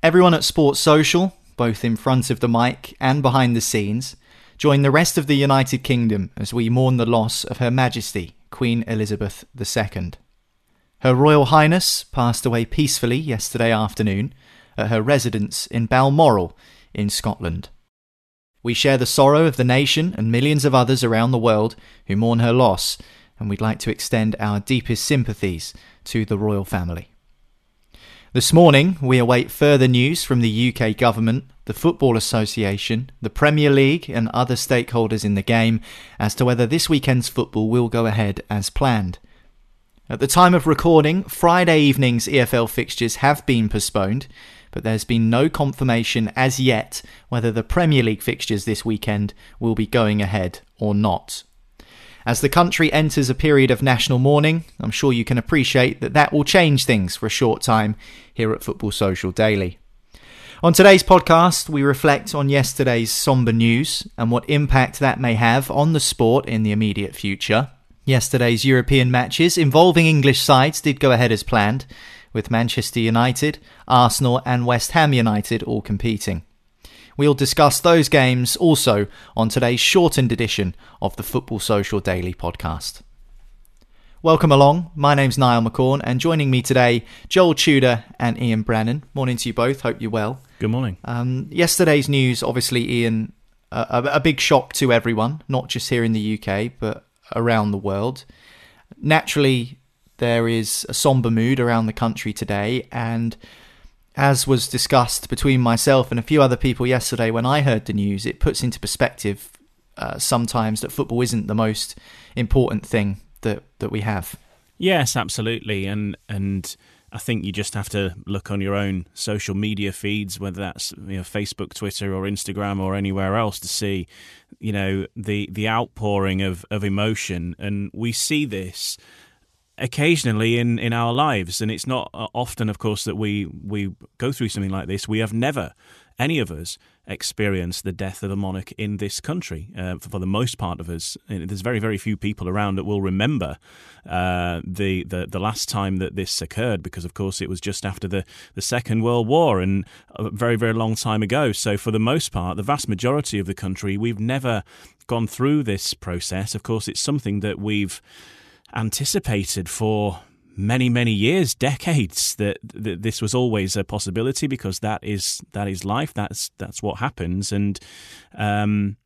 Everyone at Sports Social, both in front of the mic and behind the scenes, join the rest of the United Kingdom as we mourn the loss of Her Majesty, Queen Elizabeth II. Her Royal Highness passed away peacefully yesterday afternoon at her residence in Balmoral in Scotland. We share the sorrow of the nation and millions of others around the world who mourn her loss, and we'd like to extend our deepest sympathies to the royal family. This morning, we await further news from the UK Government, the Football Association, the Premier League, and other stakeholders in the game as to whether this weekend's football will go ahead as planned. At the time of recording, Friday evening's EFL fixtures have been postponed, but there's been no confirmation as yet whether the Premier League fixtures this weekend will be going ahead or not. As the country enters a period of national mourning, I'm sure you can appreciate that that will change things for a short time here at Football Social Daily. On today's podcast, we reflect on yesterday's somber news and what impact that may have on the sport in the immediate future. Yesterday's European matches involving English sides did go ahead as planned, with Manchester United, Arsenal, and West Ham United all competing. We'll discuss those games also on today's shortened edition of the Football Social Daily podcast. Welcome along. My name's Niall McCorn, and joining me today, Joel Tudor and Ian Brannan. Morning to you both. Hope you're well. Good morning. Um, yesterday's news, obviously, Ian, a, a big shock to everyone, not just here in the UK, but around the world. Naturally, there is a somber mood around the country today, and as was discussed between myself and a few other people yesterday when I heard the news, it puts into perspective uh, sometimes that football isn't the most important thing that, that we have. Yes, absolutely, and and I think you just have to look on your own social media feeds, whether that's you know, Facebook, Twitter, or Instagram, or anywhere else, to see, you know, the the outpouring of of emotion, and we see this occasionally in, in our lives, and it's not uh, often, of course, that we we go through something like this. We have never, any of us, experienced the death of a monarch in this country. Uh, for, for, the most part of us, there's very very few people around that will remember uh, the, the the last time that this occurred, because of course it was just after the the Second World War and a very very long time ago. So for the most part, the vast majority of the country, we've never gone through this process. Of course, it's something that we've anticipated for many many years decades that, that this was always a possibility because that is that is life that's that's what happens. And um,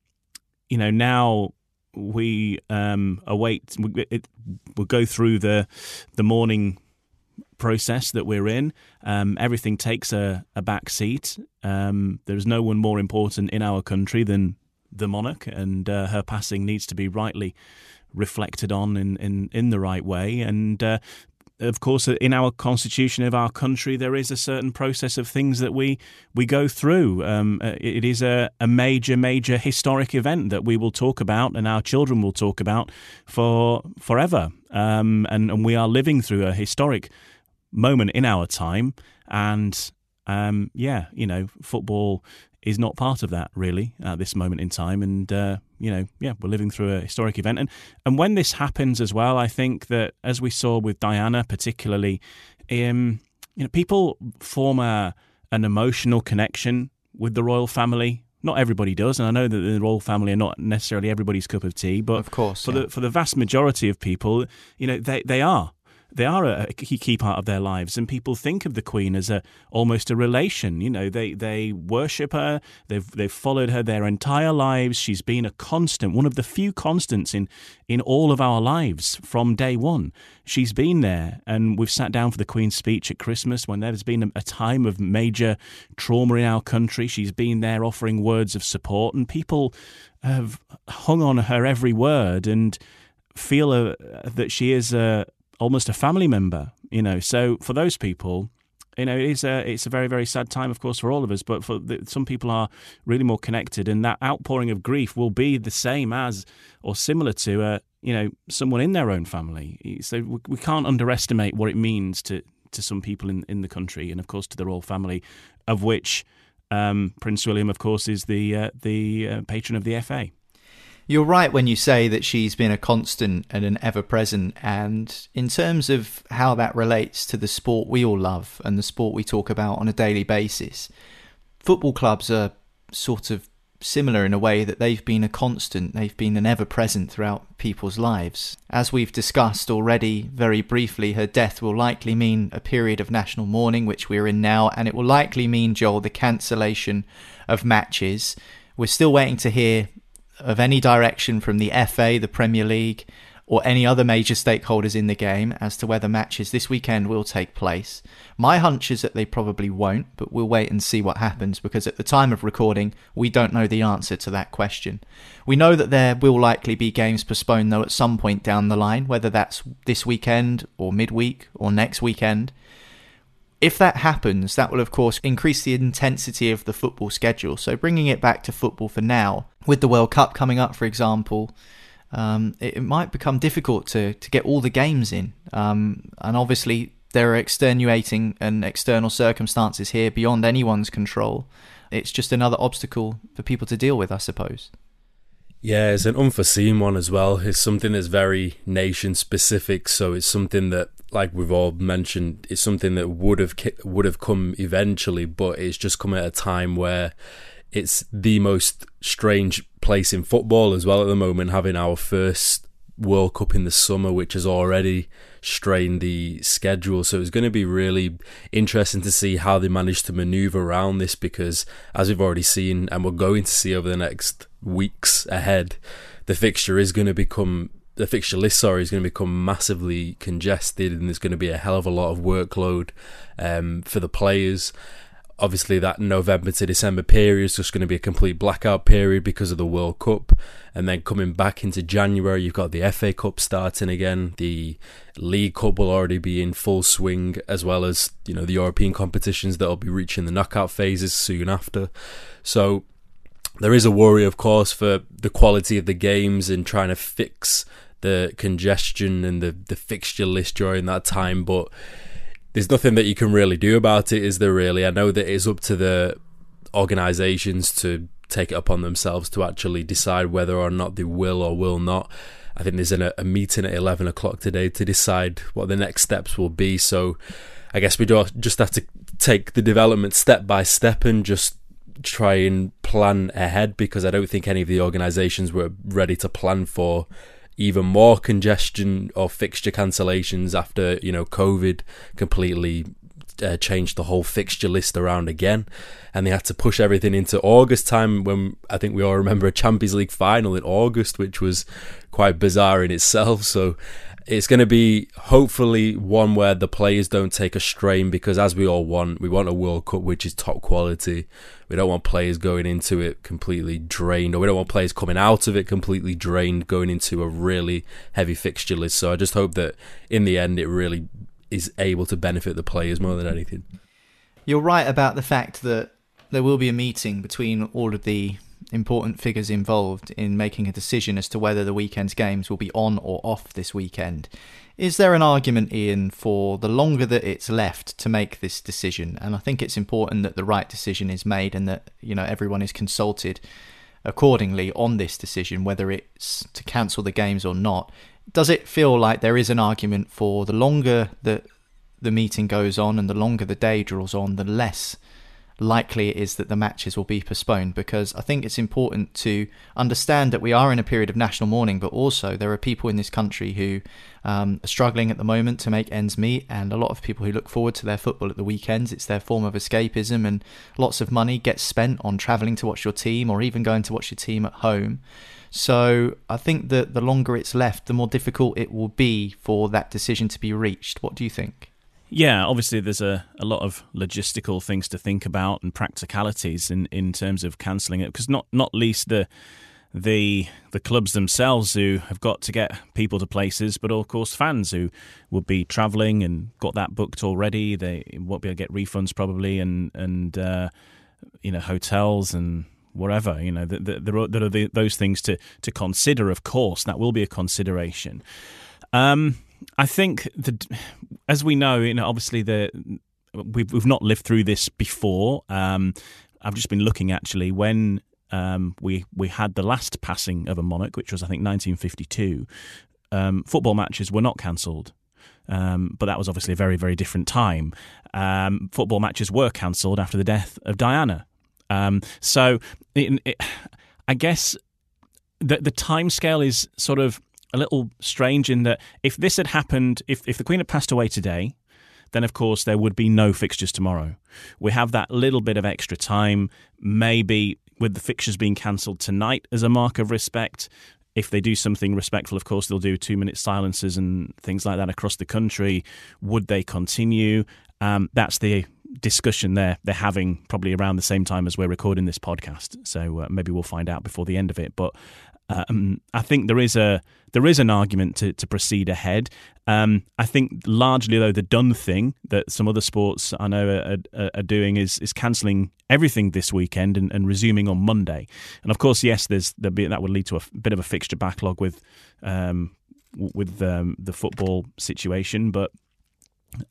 you know now we um, await it, we'll go through the the mourning process that we're in. Um, everything takes a, a back seat. Um, there's no one more important in our country than the monarch and uh, her passing needs to be rightly reflected on in, in, in the right way. And uh, of course, in our constitution of our country, there is a certain process of things that we we go through. Um, uh, it is a, a major, major historic event that we will talk about, and our children will talk about for forever. Um, and, and we are living through a historic moment in our time, and um, yeah, you know, football is not part of that really at this moment in time. And uh, you know, yeah, we're living through a historic event. And and when this happens as well, I think that as we saw with Diana, particularly, um, you know, people form a an emotional connection with the royal family. Not everybody does, and I know that the royal family are not necessarily everybody's cup of tea, but of course, for yeah. the for the vast majority of people, you know, they they are they are a key part of their lives, and people think of the Queen as a almost a relation. You know, they they worship her. They've they've followed her their entire lives. She's been a constant, one of the few constants in in all of our lives from day one. She's been there, and we've sat down for the Queen's speech at Christmas when there's been a time of major trauma in our country. She's been there offering words of support, and people have hung on her every word and feel uh, that she is a, almost a family member, you know. So for those people, you know, it is a it's a very very sad time, of course, for all of us. But for the, some people are really more connected, and that outpouring of grief will be the same as or similar to uh, you know someone in their own family. So we, we can't underestimate what it means to to some people in in the country, and of course to the royal family, of which um, Prince William, of course, is the uh, the uh, patron of the FA. You're right when you say that she's been a constant and an ever present. And in terms of how that relates to the sport we all love and the sport we talk about on a daily basis, football clubs are sort of similar in a way that they've been a constant, they've been an ever present throughout people's lives. As we've discussed already very briefly, her death will likely mean a period of national mourning, which we're in now, and it will likely mean, Joel, the cancellation of matches. We're still waiting to hear of any direction from the FA, the Premier League, or any other major stakeholders in the game as to whether matches this weekend will take place. My hunch is that they probably won't, but we'll wait and see what happens because at the time of recording, we don't know the answer to that question. We know that there will likely be games postponed though at some point down the line, whether that's this weekend or midweek or next weekend. If that happens, that will of course increase the intensity of the football schedule. So bringing it back to football for now, with the World Cup coming up, for example, um, it, it, might become difficult to, to get all the games in. Um, and obviously, there are extenuating and external circumstances here beyond anyone's control. It's just another obstacle for people to deal with, I suppose. Yeah, it's an unforeseen one as well. It's something that's very nation specific, so it's something that, like we've all mentioned, it's something that would have would have come eventually, but it's just come at a time where it's the most strange place in football as well at the moment, having our first World Cup in the summer, which has already strained the schedule. So it's going to be really interesting to see how they manage to maneuver around this because, as we've already seen, and we're going to see over the next weeks ahead, the fixture is going to become the fixture list, sorry, is going to become massively congested, and there's going to be a hell of a lot of workload um, for the players obviously that November to December period is just going to be a complete blackout period because of the World Cup. And then coming back into January, you've got the FA Cup starting again. The League Cup will already be in full swing, as well as you know the European competitions that will be reaching the knockout phases soon after. So there is a worry, of course, for the quality of the games and trying to fix the congestion and the the fixture list during that time, but there's nothing that you can really do about it, is there really? I know that it's up to the organisations to take it upon themselves to actually decide whether or not they will or will not. I think there's a, a meeting at 11 o'clock today to decide what the next steps will be. So I guess we do just have to take the development step by step and just try and plan ahead because I don't think any of the organisations were ready to plan for even more congestion or fixture cancellations after you know COVID completely uh, changed the whole fixture list around again, and they had to push everything into August time. When I think we all remember a Champions League final in August, which was quite bizarre in itself. So it's going to be hopefully one where the players don't take a strain because as we all want we want a world cup which is top quality we don't want players going into it completely drained or we don't want players coming out of it completely drained going into a really heavy fixture list so i just hope that in the end it really is able to benefit the players more than anything. You're right about the fact that there will be a meeting between all of the important figures involved in making a decision as to whether the weekend's games will be on or off this weekend. Is there an argument, Ian, for the longer that it's left to make this decision? And I think it's important that the right decision is made and that you know everyone is consulted accordingly on this decision, whether it's to cancel the games or not. Does it feel like there is an argument for the longer that the meeting goes on and the longer the day draws on, the less likely it is that the matches will be postponed because I think it's important to understand that we are in a period of national mourning, but also there are people in this country who um, are struggling at the moment to make ends meet, and a lot of people who look forward to their football at the weekends. It's their form of escapism, and lots of money gets spent on travelling to watch your team or even going to watch your team at home. So I think that the longer it's left, the more difficult it will be for that decision to be reached. What do you think? Yeah, obviously there's a, a lot of logistical things to think about and practicalities in, in terms of cancelling it because not not least the the the clubs themselves who have got to get people to places, but of course fans who would be travelling and got that booked already. They won't be able to get refunds probably, and and uh, you know hotels and whatever. You know, there are, there are the, those things to to consider. Of course, that will be a consideration. Um, I think that, as we know, you know, obviously the we've we've not lived through this before. Um, I've just been looking actually when um, we we had the last passing of a monarch, which was I think 1952. Um, football matches were not cancelled. Um, but that was obviously a very, very different time. Um, football matches were cancelled after the death of Diana. Um, so, it, it, I guess the the time scale is sort of a little strange in that if this had happened, if, if the Queen had passed away today, then of course there would be no fixtures tomorrow. We have that little bit of extra time, maybe with the fixtures being cancelled tonight as a mark of respect. If they do something respectful, of course, they'll do two minute silences and things like that across the country. Would they continue? Um, that's the discussion they're they're having probably around the same time as we're recording this podcast. So uh, maybe we'll find out before the end of it. But um, I think there is a there is an argument to, to proceed ahead. Um, I think largely though the done thing that some other sports I know are, are, are doing is is cancelling everything this weekend and, and, resuming on Monday. And of course, yes, there's be, that would lead to a bit of a fixture backlog with um, with um, the football situation, but.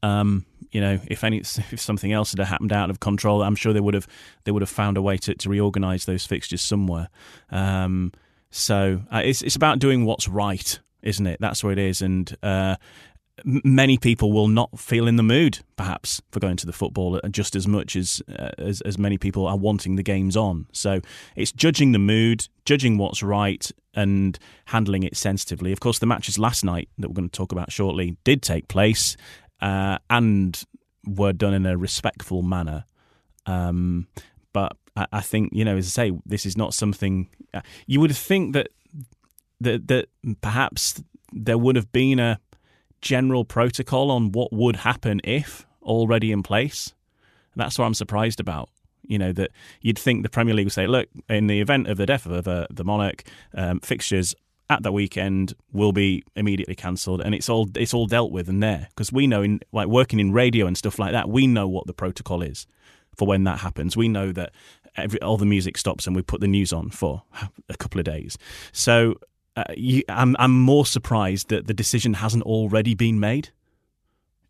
Um, you know, if any, if something else had happened out of control, I'm sure they would have they would have found a way to, to reorganise those fixtures somewhere. Um, so uh, it's it's about doing what's right, isn't it? That's what it is, and uh, many people will not feel in the mood, perhaps, for going to the football just as much as, uh, as as many people are wanting the games on. So it's judging the mood, judging what's right, and handling it sensitively. Of course, the matches last night that we're going to talk about shortly did take place uh, and were done in a respectful manner. Um, but I, think you know, as I say, this is not something you would think that that that perhaps there would have been a general protocol on what would happen if already in place. That's what I'm surprised about. You know that you'd think the Premier League would say, "Look, in the event of the death of the, the monarch, um, fixtures at the weekend will be immediately cancelled, and it's all it's all dealt with and there." Because we know, in like working in radio and stuff like that, we know what the protocol is for when that happens. We know that every, all the music stops and we put the news on for a couple of days. So uh, you, I'm, I'm more surprised that the decision hasn't already been made.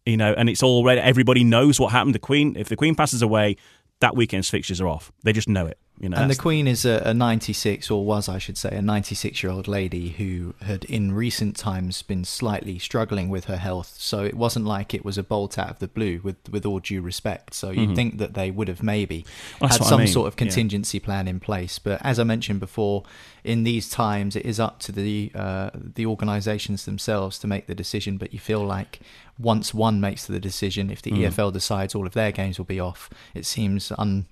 You know, and it's already everybody knows what happened. The Queen, if the Queen passes away, that weekend's fixtures are off. They just know it. You know, and the Queen is a, a 96, or was I should say, a 96 year old lady who had in recent times been slightly struggling with her health. So it wasn't like it was a bolt out of the blue, with with all due respect. So you'd mm-hmm. think that they would have maybe well, had some I mean. sort of contingency yeah. plan in place. But as I mentioned before, in these times, it is up to the uh, the organisations themselves to make the decision. But you feel like once one makes the decision, if the mm. EFL decides all of their games will be off, it seems un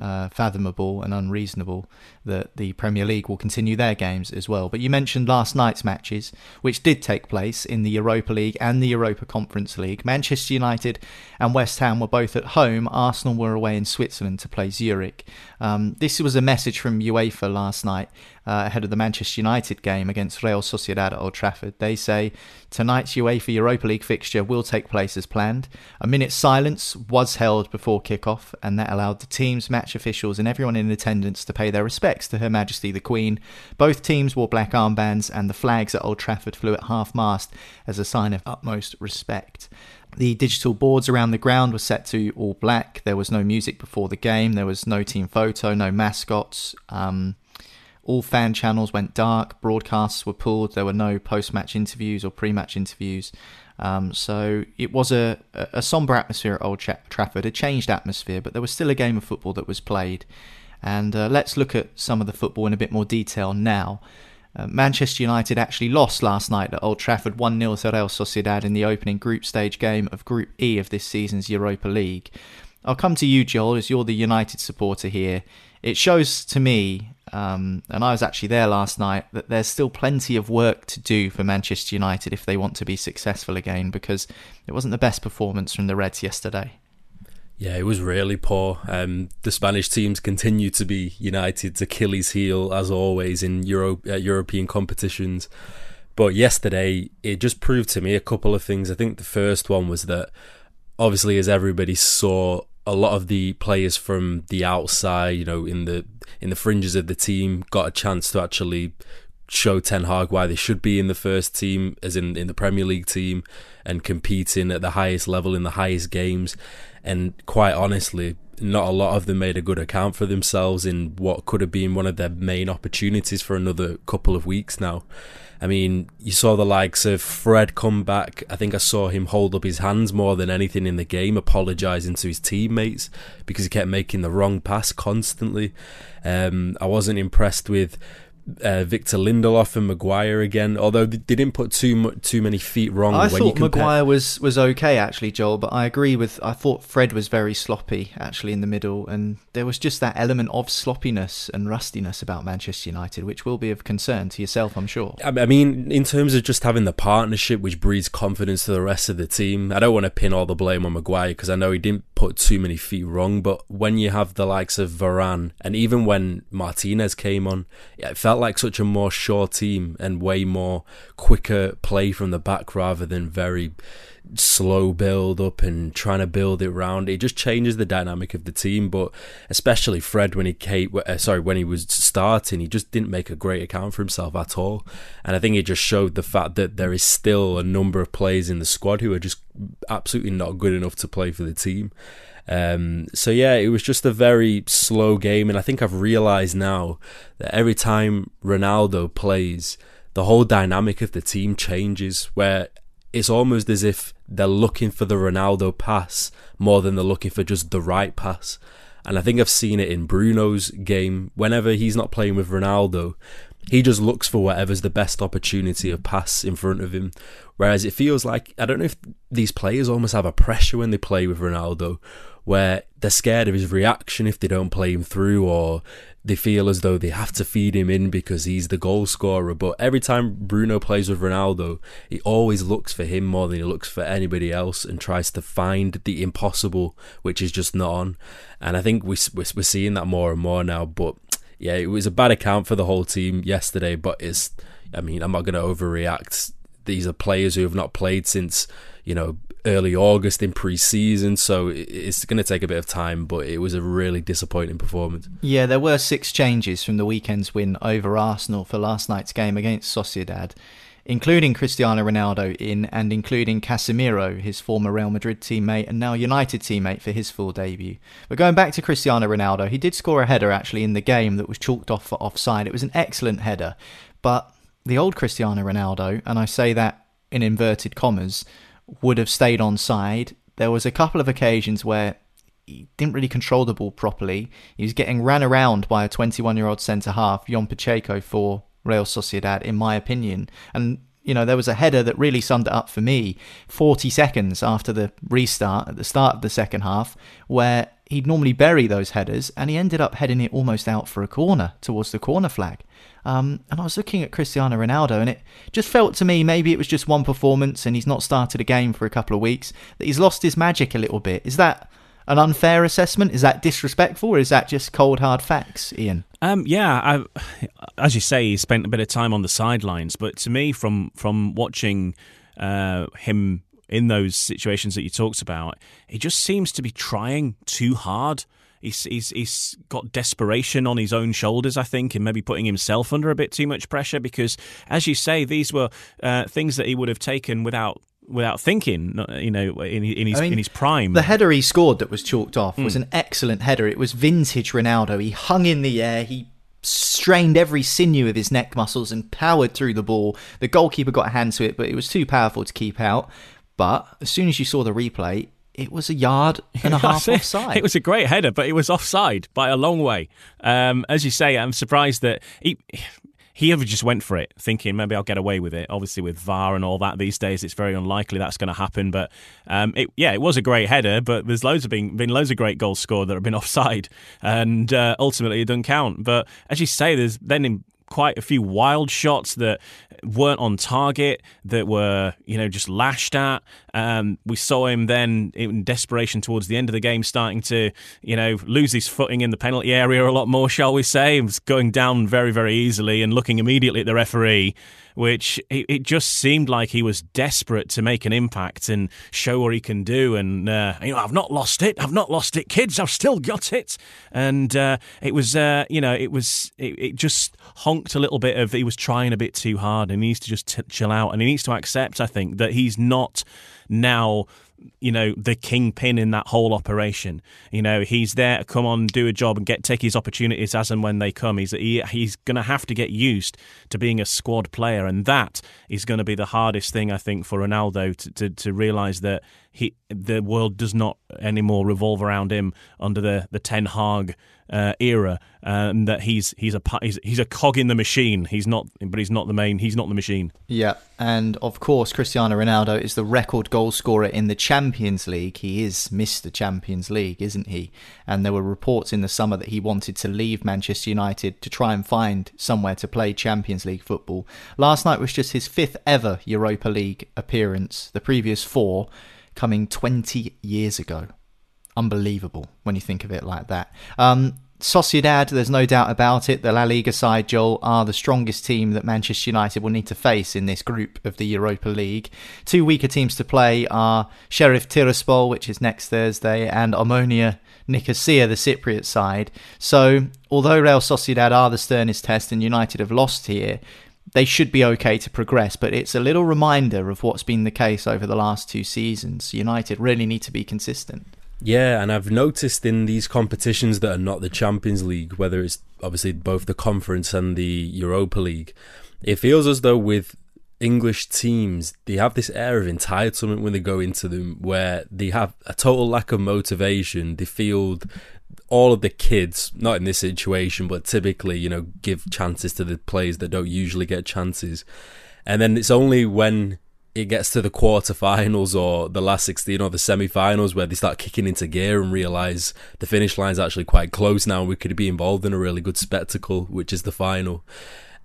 uh, fathomable and unreasonable that the Premier League will continue their games as well. But you mentioned last night's matches, which did take place in the Europa League and the Europa Conference League. Manchester United and West Ham were both at home. Arsenal were away in Switzerland to play Zurich. Um, this was a message from UEFA last night uh, ahead of the Manchester United game against Real Sociedad at Old Trafford. They say tonight's UEFA Europa League fixture will take place as planned. A minute's silence was held before kickoff, and that allowed the teams, match officials, and everyone in attendance to pay their respects to Her Majesty the Queen. Both teams wore black armbands, and the flags at Old Trafford flew at half mast as a sign of utmost respect. The digital boards around the ground were set to all black. There was no music before the game. There was no team photo, no mascots. Um, all fan channels went dark. Broadcasts were pulled. There were no post-match interviews or pre-match interviews. Um, so it was a, a somber atmosphere at Old Trafford, a changed atmosphere, but there was still a game of football that was played. And uh, let's look at some of the football in a bit more detail now. Uh, Manchester United actually lost last night at Old Trafford 1 0 to Real Sociedad in the opening group stage game of Group E of this season's Europa League. I'll come to you, Joel, as you're the United supporter here. It shows to me, um, and I was actually there last night, that there's still plenty of work to do for Manchester United if they want to be successful again because it wasn't the best performance from the Reds yesterday. Yeah, it was really poor. Um, the Spanish teams continue to be United's Achilles heel as always in Euro uh, European competitions. But yesterday, it just proved to me a couple of things. I think the first one was that, obviously, as everybody saw, a lot of the players from the outside, you know, in the in the fringes of the team, got a chance to actually show Ten Hag why they should be in the first team, as in in the Premier League team, and competing at the highest level in the highest games. And quite honestly, not a lot of them made a good account for themselves in what could have been one of their main opportunities for another couple of weeks now. I mean, you saw the likes of Fred come back. I think I saw him hold up his hands more than anything in the game, apologising to his teammates because he kept making the wrong pass constantly. Um, I wasn't impressed with uh, Victor Lindelof and Maguire again. Although they didn't put too too many feet wrong. I when thought you compare- Maguire was was okay actually, Joel. But I agree with. I thought Fred was very sloppy actually in the middle, and there was just that element of sloppiness and rustiness about Manchester United, which will be of concern to yourself, I'm sure. I mean, in terms of just having the partnership, which breeds confidence to the rest of the team. I don't want to pin all the blame on Maguire because I know he didn't put too many feet wrong. But when you have the likes of Varane, and even when Martinez came on, it felt like such a more sure team and way more quicker play from the back rather than very slow build up and trying to build it round. It just changes the dynamic of the team. But especially Fred when he came, uh, sorry, when he was starting, he just didn't make a great account for himself at all. And I think it just showed the fact that there is still a number of players in the squad who are just absolutely not good enough to play for the team. Um, so yeah, it was just a very slow game, and I think I've realised now that every time Ronaldo plays, the whole dynamic of the team changes. Where it's almost as if they're looking for the Ronaldo pass more than they're looking for just the right pass. And I think I've seen it in Bruno's game. Whenever he's not playing with Ronaldo, he just looks for whatever's the best opportunity of pass in front of him. Whereas it feels like I don't know if these players almost have a pressure when they play with Ronaldo, where they're scared of his reaction if they don't play him through, or they feel as though they have to feed him in because he's the goal scorer. But every time Bruno plays with Ronaldo, he always looks for him more than he looks for anybody else and tries to find the impossible, which is just not on. And I think we, we're seeing that more and more now. But yeah, it was a bad account for the whole team yesterday, but it's, I mean, I'm not going to overreact. These are players who have not played since, you know, early August in pre-season, so it's going to take a bit of time. But it was a really disappointing performance. Yeah, there were six changes from the weekend's win over Arsenal for last night's game against Sociedad, including Cristiano Ronaldo in and including Casemiro, his former Real Madrid teammate and now United teammate for his full debut. But going back to Cristiano Ronaldo, he did score a header actually in the game that was chalked off for offside. It was an excellent header, but the old Cristiano Ronaldo, and I say that in inverted commas, would have stayed on side. There was a couple of occasions where he didn't really control the ball properly. He was getting ran around by a 21 year old centre half, Jon Pacheco, for Real Sociedad, in my opinion. And, you know, there was a header that really summed it up for me 40 seconds after the restart, at the start of the second half, where he'd normally bury those headers and he ended up heading it almost out for a corner towards the corner flag. Um, and I was looking at Cristiano Ronaldo, and it just felt to me maybe it was just one performance and he's not started a game for a couple of weeks, that he's lost his magic a little bit. Is that an unfair assessment? Is that disrespectful, or is that just cold hard facts, Ian? Um, yeah, I, as you say, he spent a bit of time on the sidelines, but to me, from from watching uh, him in those situations that you talked about, he just seems to be trying too hard. He's, he's, he's got desperation on his own shoulders, I think, and maybe putting himself under a bit too much pressure because, as you say, these were uh, things that he would have taken without without thinking, you know, in, in his I mean, in his prime. The header he scored that was chalked off mm. was an excellent header. It was vintage Ronaldo. He hung in the air. He strained every sinew of his neck muscles and powered through the ball. The goalkeeper got a hand to it, but it was too powerful to keep out. But as soon as you saw the replay, it was a yard and a half offside. It was a great header, but it was offside by a long way. Um, as you say, I'm surprised that he he ever just went for it, thinking maybe I'll get away with it. Obviously, with VAR and all that these days, it's very unlikely that's going to happen. But um, it, yeah, it was a great header, but there's loads of been, been loads of great goals scored that have been offside, and uh, ultimately it doesn't count. But as you say, there's then in quite a few wild shots that weren't on target, that were, you know, just lashed at. Um, we saw him then in desperation towards the end of the game starting to, you know, lose his footing in the penalty area a lot more, shall we say. He was going down very, very easily and looking immediately at the referee which it, just seemed like he was desperate to make an impact and show what he can do. And uh, you know, I've not lost it. I've not lost it, kids. I've still got it. And uh, it was, uh, you know, it was, it, it, just honked a little bit of he was trying a bit too hard. And he needs to just t- chill out. And he needs to accept, I think, that he's not now you know the kingpin in that whole operation. You know he's there to come on, do a job, and get take his opportunities as and when they come. He's he, he's going to have to get used to being a squad player, and that is going to be the hardest thing I think for Ronaldo to to, to realise that he the world does not anymore revolve around him under the the Ten Hag uh, era, um, that he's he's a he's, he's a cog in the machine. He's not, but he's not the main. He's not the machine. Yeah, and of course, Cristiano Ronaldo is the record goal scorer in the Champions League. He is Mr. Champions League, isn't he? And there were reports in the summer that he wanted to leave Manchester United to try and find somewhere to play Champions League football. Last night was just his fifth ever Europa League appearance. The previous four coming 20 years ago unbelievable when you think of it like that. Um, Sociedad, there's no doubt about it. The La Liga side, Joel, are the strongest team that Manchester United will need to face in this group of the Europa League. Two weaker teams to play are Sheriff Tiraspol, which is next Thursday, and Omonia Nicosia, the Cypriot side. So, although Real Sociedad are the sternest test and United have lost here, they should be okay to progress, but it's a little reminder of what's been the case over the last two seasons. United really need to be consistent. Yeah, and I've noticed in these competitions that are not the Champions League, whether it's obviously both the Conference and the Europa League, it feels as though with English teams, they have this air of entitlement when they go into them, where they have a total lack of motivation. They feel all of the kids, not in this situation, but typically, you know, give chances to the players that don't usually get chances. And then it's only when it gets to the quarterfinals or the last 16 or the semi-finals where they start kicking into gear and realize the finish line is actually quite close now and we could be involved in a really good spectacle which is the final.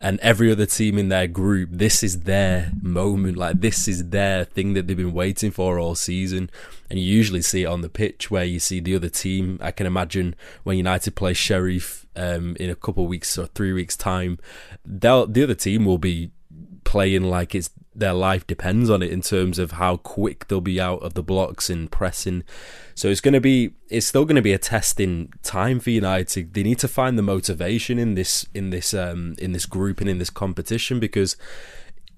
And every other team in their group this is their moment. Like this is their thing that they've been waiting for all season. And you usually see it on the pitch where you see the other team. I can imagine when united play sheriff um, in a couple of weeks or three weeks time the other team will be playing like it's their life depends on it in terms of how quick they'll be out of the blocks and pressing. So it's going to be it's still going to be a testing time for United. They need to find the motivation in this in this um in this group and in this competition because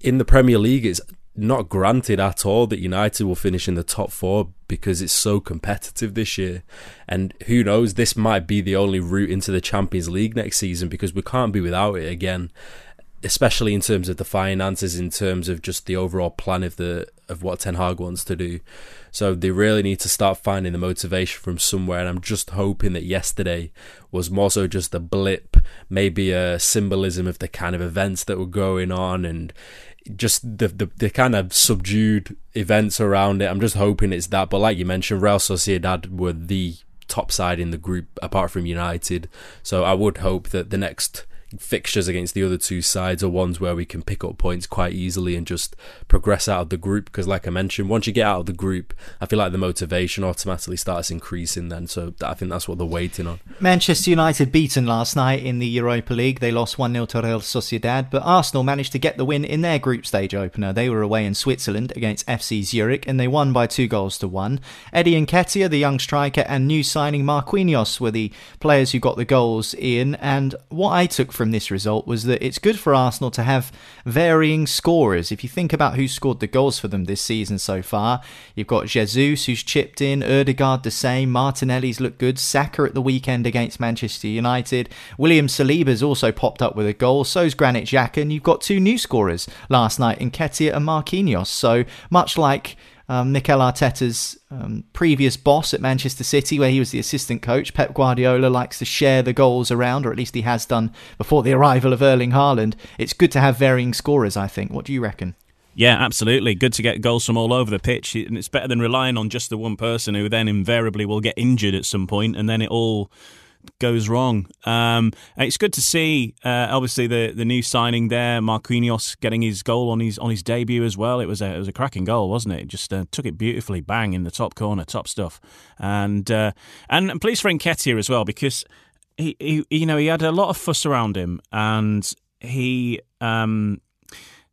in the Premier League it's not granted at all that United will finish in the top 4 because it's so competitive this year. And who knows, this might be the only route into the Champions League next season because we can't be without it again especially in terms of the finances, in terms of just the overall plan of the of what Ten Hag wants to do. So they really need to start finding the motivation from somewhere. And I'm just hoping that yesterday was more so just a blip, maybe a symbolism of the kind of events that were going on and just the, the, the kind of subdued events around it. I'm just hoping it's that. But like you mentioned, Real Sociedad were the top side in the group apart from United. So I would hope that the next fixtures against the other two sides are ones where we can pick up points quite easily and just progress out of the group. Because, like I mentioned, once you get out of the group, I feel like the motivation automatically starts increasing. Then, so I think that's what they're waiting on. Manchester United beaten last night in the Europa League. They lost 1 0 to Real Sociedad, but Arsenal managed to get the win in their group stage opener. They were away in Switzerland against FC Zurich and they won by two goals to one. Eddie Nketiah, the young striker, and new signing Marquinhos were the players who got the goals in. And what I took from this result was that it's good for Arsenal to have varying scorers. If you think about who scored the goals for them this season so far, you've got Jesus who's chipped in, Odegaard the same, Martinelli's looked good, Saka at the weekend against Manchester United, William Saliba's also popped up with a goal, so's Granit Xhaka, and you've got two new scorers last night in Nketiah and Marquinhos. So much like um, Mikel Arteta's um, previous boss at Manchester City, where he was the assistant coach, Pep Guardiola likes to share the goals around, or at least he has done before the arrival of Erling Haaland. It's good to have varying scorers, I think. What do you reckon? Yeah, absolutely. Good to get goals from all over the pitch, and it's better than relying on just the one person who then invariably will get injured at some point, and then it all goes wrong. Um, it's good to see, uh, obviously, the, the new signing there, Marquinhos getting his goal on his on his debut as well. It was a it was a cracking goal, wasn't it? it just uh, took it beautifully, bang in the top corner, top stuff. And uh, and please for Nketiah as well because he, he you know he had a lot of fuss around him and he um,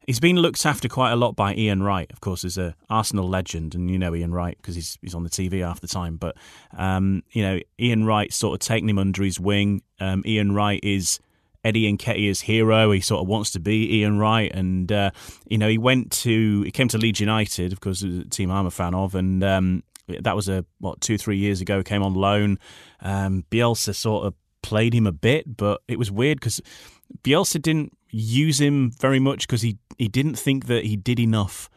He's been looked after quite a lot by Ian Wright, of course, as a Arsenal legend, and you know Ian Wright because he's he's on the TV half the time. But um, you know Ian Wright sort of taking him under his wing. Um, Ian Wright is Eddie Nketiah's hero. He sort of wants to be Ian Wright, and uh, you know he went to he came to Leeds United, of course, a team I'm a fan of, and um, that was a what two three years ago. Came on loan. Um, Bielsa sort of played him a bit, but it was weird because Bielsa didn't use him very much because he, he didn't think that he did enough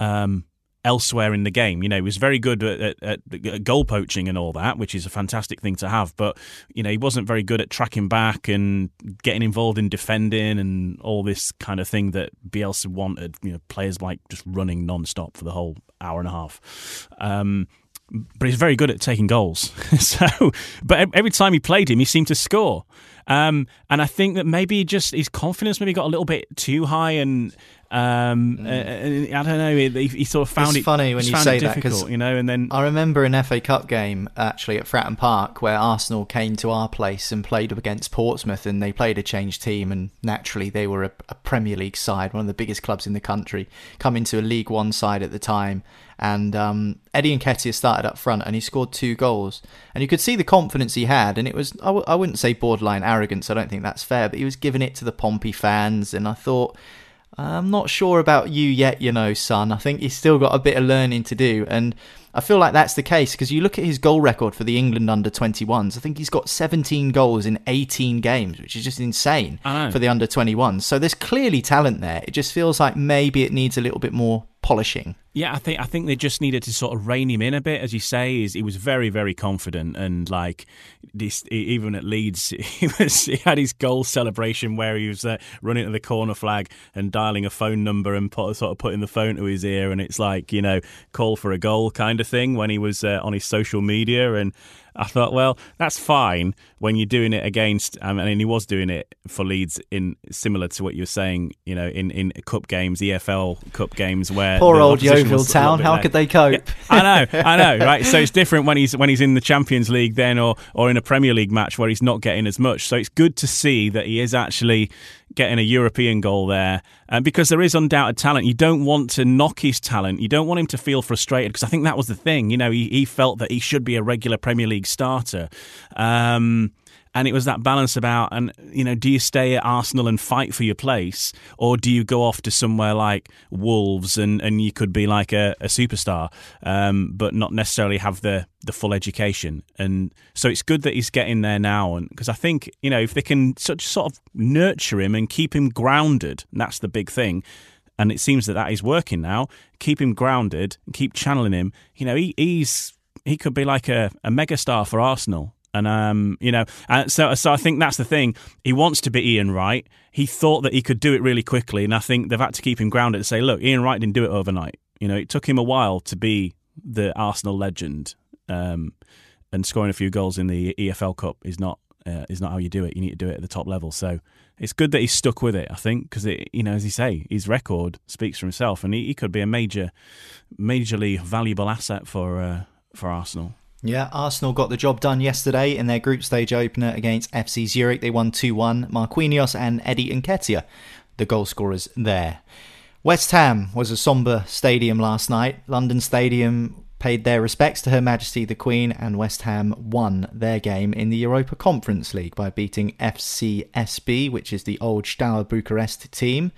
um, elsewhere in the game. You know, he was very good at, at, at, goal poaching and all that, which is a fantastic thing to have. But you know, he wasn't very good at tracking back and getting involved in defending and all this kind of thing that Bielsa wanted. You know, players like just running non-stop for the whole hour and a half. Um, but he's very good at taking goals. so, but every time he played him, he seemed to score. Um, and I think that maybe just his confidence maybe got a little bit too high, and um, mm. uh, I don't know. He, he, sort of found it's it funny when you say that because you know. And then I remember an FA Cup game actually at Fratton Park where Arsenal came to our place and played against Portsmouth, and they played a changed team, and naturally they were a, a Premier League side, one of the biggest clubs in the country, coming to a League One side at the time, and um, Eddie Nketiah started up front and he scored two goals. And you could see the confidence he had, and it was, I w- I wouldn't say borderline arrogance, I don't think that's fair, but he was giving it to the Pompey fans. And I thought, I'm not sure about you yet, you know, son. I think he's still got a bit of learning to do. And I feel like that's the case because you look at his goal record for the England under 21s. I think he's got 17 goals in 18 games, which is just insane for the under 21s. So there's clearly talent there. It just feels like maybe it needs a little bit more polishing. Yeah, I think I think they just needed to sort of rein him in a bit, as you say. Is he was very very confident and like this, even at Leeds, he was he had his goal celebration where he was uh, running to the corner flag and dialing a phone number and put, sort of putting the phone to his ear, and it's like you know call for a goal kind of thing when he was uh, on his social media and I thought, well, that's fine when you're doing it against, um, and he was doing it for Leeds in similar to what you were saying, you know, in, in cup games, EFL cup games, where poor old Town, how could they cope? Yeah, I know, I know, right? So it's different when he's when he's in the Champions League then, or or in a Premier League match where he's not getting as much. So it's good to see that he is actually getting a European goal there um, because there is undoubted talent. You don't want to knock his talent. You don't want him to feel frustrated because I think that was the thing. You know, he, he felt that he should be a regular Premier League starter. Um, and it was that balance about and you know do you stay at Arsenal and fight for your place or do you go off to somewhere like Wolves and and you could be like a, a superstar um, but not necessarily have the the full education? And so it's good that he's getting there now and because I think you know if they can such sort of nurture him and keep him grounded that's the big thing. And it seems that that is working now. Keep him grounded keep channeling him. You know he, he's he could be like a, a megastar for Arsenal and um, you know, and so so I think that's the thing. He wants to be Ian Wright. He thought that he could do it really quickly, and I think they've had to keep him grounded to say, look, Ian Wright didn't do it overnight. You know, it took him a while to be the Arsenal legend, um, and scoring a few goals in the EFL Cup is not uh, is not how you do it. You need to do it at the top level. So it's good that he's stuck with it. I think because it, you know, as you say, his record speaks for himself, and he, he could be a major, majorly valuable asset for uh, for Arsenal. Yeah, Arsenal got the job done yesterday in their group stage opener against FC Zurich. They won 2 1. Marquinhos and Eddie Nketiah, the goal scorers there. West Ham was a sombre stadium last night. London Stadium paid their respects to Her Majesty the Queen, and West Ham won their game in the Europa Conference League by beating FCSB, which is the old Steaua Bucharest team.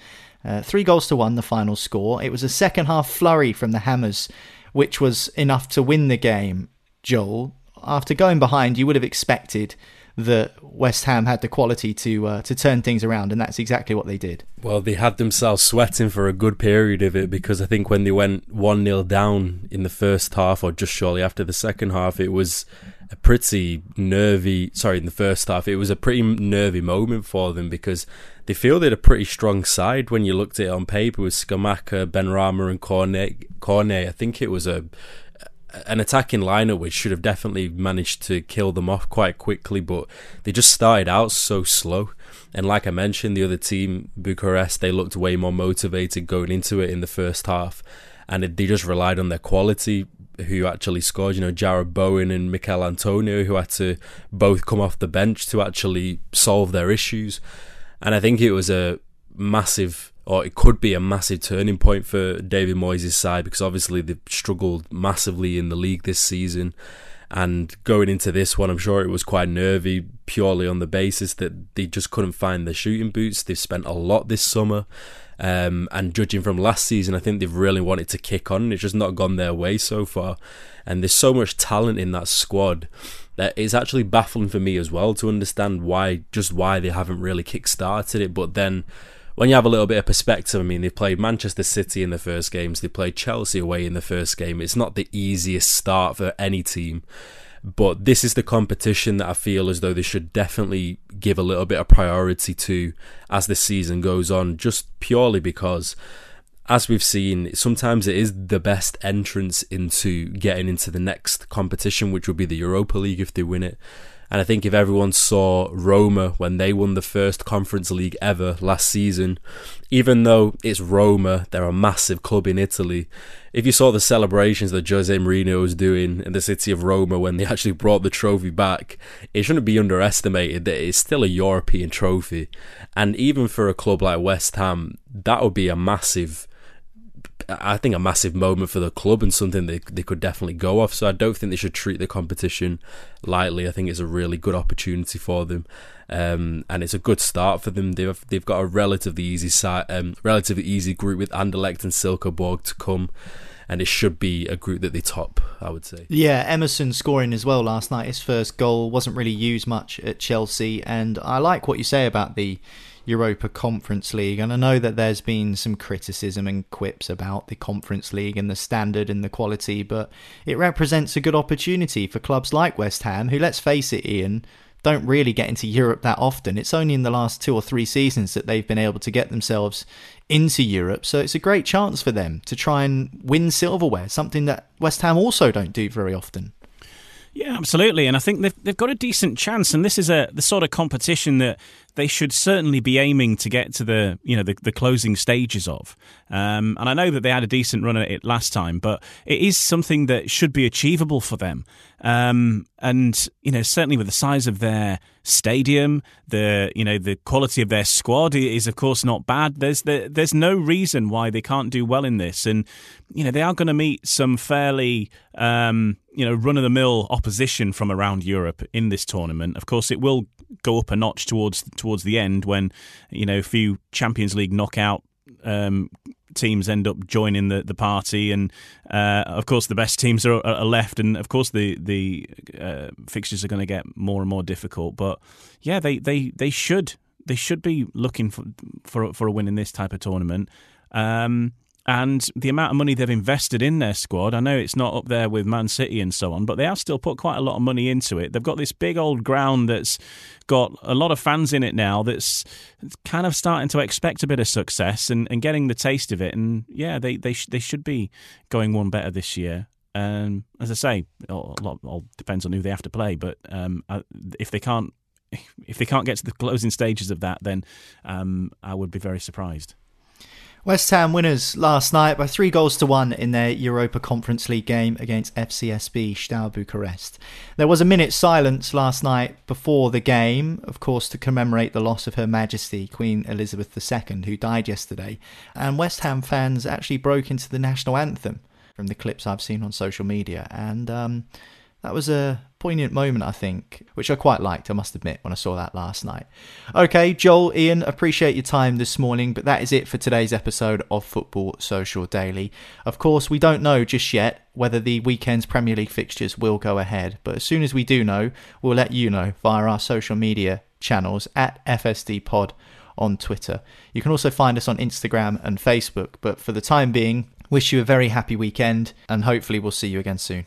Uh, three goals to one, the final score. It was a second half flurry from the Hammers, which was enough to win the game. Joel, after going behind, you would have expected that West Ham had the quality to uh, to turn things around, and that's exactly what they did. Well, they had themselves sweating for a good period of it because I think when they went one 0 down in the first half, or just shortly after the second half, it was a pretty nervy. Sorry, in the first half, it was a pretty nervy moment for them because they fielded a pretty strong side when you looked at it on paper with Scamacca, Benrahma, and Cornet. Cornet, I think it was a an attacking lineup which should have definitely managed to kill them off quite quickly, but they just started out so slow. And like I mentioned, the other team, Bucharest, they looked way more motivated going into it in the first half, and they just relied on their quality. Who actually scored? You know, Jarrod Bowen and Michail Antonio, who had to both come off the bench to actually solve their issues. And I think it was a massive or it could be a massive turning point for David Moyes' side because obviously they've struggled massively in the league this season. And going into this one, I'm sure it was quite nervy purely on the basis that they just couldn't find the shooting boots. They've spent a lot this summer. Um, and judging from last season, I think they've really wanted to kick on. It's just not gone their way so far. And there's so much talent in that squad that it's actually baffling for me as well to understand why, just why they haven't really kick started it. But then when you have a little bit of perspective, I mean, they played Manchester City in the first games, they played Chelsea away in the first game. It's not the easiest start for any team, but this is the competition that I feel as though they should definitely give a little bit of priority to as the season goes on, just purely because. As we've seen, sometimes it is the best entrance into getting into the next competition, which would be the Europa League if they win it. And I think if everyone saw Roma when they won the first Conference League ever last season, even though it's Roma, they're a massive club in Italy. If you saw the celebrations that Jose Mourinho was doing in the city of Roma when they actually brought the trophy back, it shouldn't be underestimated that it's still a European trophy. And even for a club like West Ham, that would be a massive I think a massive moment for the club and something they they could definitely go off. So I don't think they should treat the competition lightly. I think it's a really good opportunity for them, um, and it's a good start for them. They've they've got a relatively easy side, um, relatively easy group with Anderlecht and Silkeborg to come. And it should be a group that they top, I would say. Yeah, Emerson scoring as well last night. His first goal wasn't really used much at Chelsea, and I like what you say about the Europa Conference League. And I know that there's been some criticism and quips about the Conference League and the standard and the quality, but it represents a good opportunity for clubs like West Ham, who, let's face it, Ian, don't really get into Europe that often. It's only in the last two or three seasons that they've been able to get themselves into Europe. So it's a great chance for them to try and win silverware, something that West Ham also don't do very often. Yeah, absolutely, and I think they've they've got a decent chance. And this is a the sort of competition that they should certainly be aiming to get to the you know the, the closing stages of. Um, and I know that they had a decent run at it last time, but it is something that should be achievable for them. Um, and you know certainly with the size of their stadium, the you know the quality of their squad is of course not bad. There's the, there's no reason why they can't do well in this, and you know they are going to meet some fairly um, you know run of the mill opposition from around Europe in this tournament. Of course, it will go up a notch towards towards the end when you know a few Champions League knockout um, teams end up joining the, the party, and uh, of course the best teams are, are, left, and of course the the uh, fixtures are going to get more and more difficult. But yeah, they, they, they should they should be looking for for for a win in this type of tournament. Um, and the amount of money they've invested in their squad. I know it's not up there with Man City and so on, but they have still put quite a lot of money into it. They've got this big old ground that's got a lot of fans in it now that's kind of starting to expect a bit of success and, and getting the taste of it. And yeah, they they, sh- they should be going one better this year. Um, as I say, a lot all depends on who they have to play, but um, if they can't if they can't get to the closing stages of that, then um, I would be very surprised. West Ham winners last night by three goals to one in their Europa Conference League game against FCSB Steaua Bucharest. There was a minute's silence last night before the game, of course, to commemorate the loss of Her Majesty Queen Elizabeth II, who died yesterday. And West Ham fans actually broke into the national anthem from the clips I've seen on social media. And um, that was a poignant moment, I think, which I quite liked, I must admit, when I saw that last night. Okay, Joel, Ian, appreciate your time this morning, but that is it for today's episode of Football Social Daily. Of course, we don't know just yet whether the weekend's Premier League fixtures will go ahead, but as soon as we do know, we'll let you know via our social media channels at FSD Pod on Twitter. You can also find us on Instagram and Facebook, but for the time being, wish you a very happy weekend and hopefully we'll see you again soon.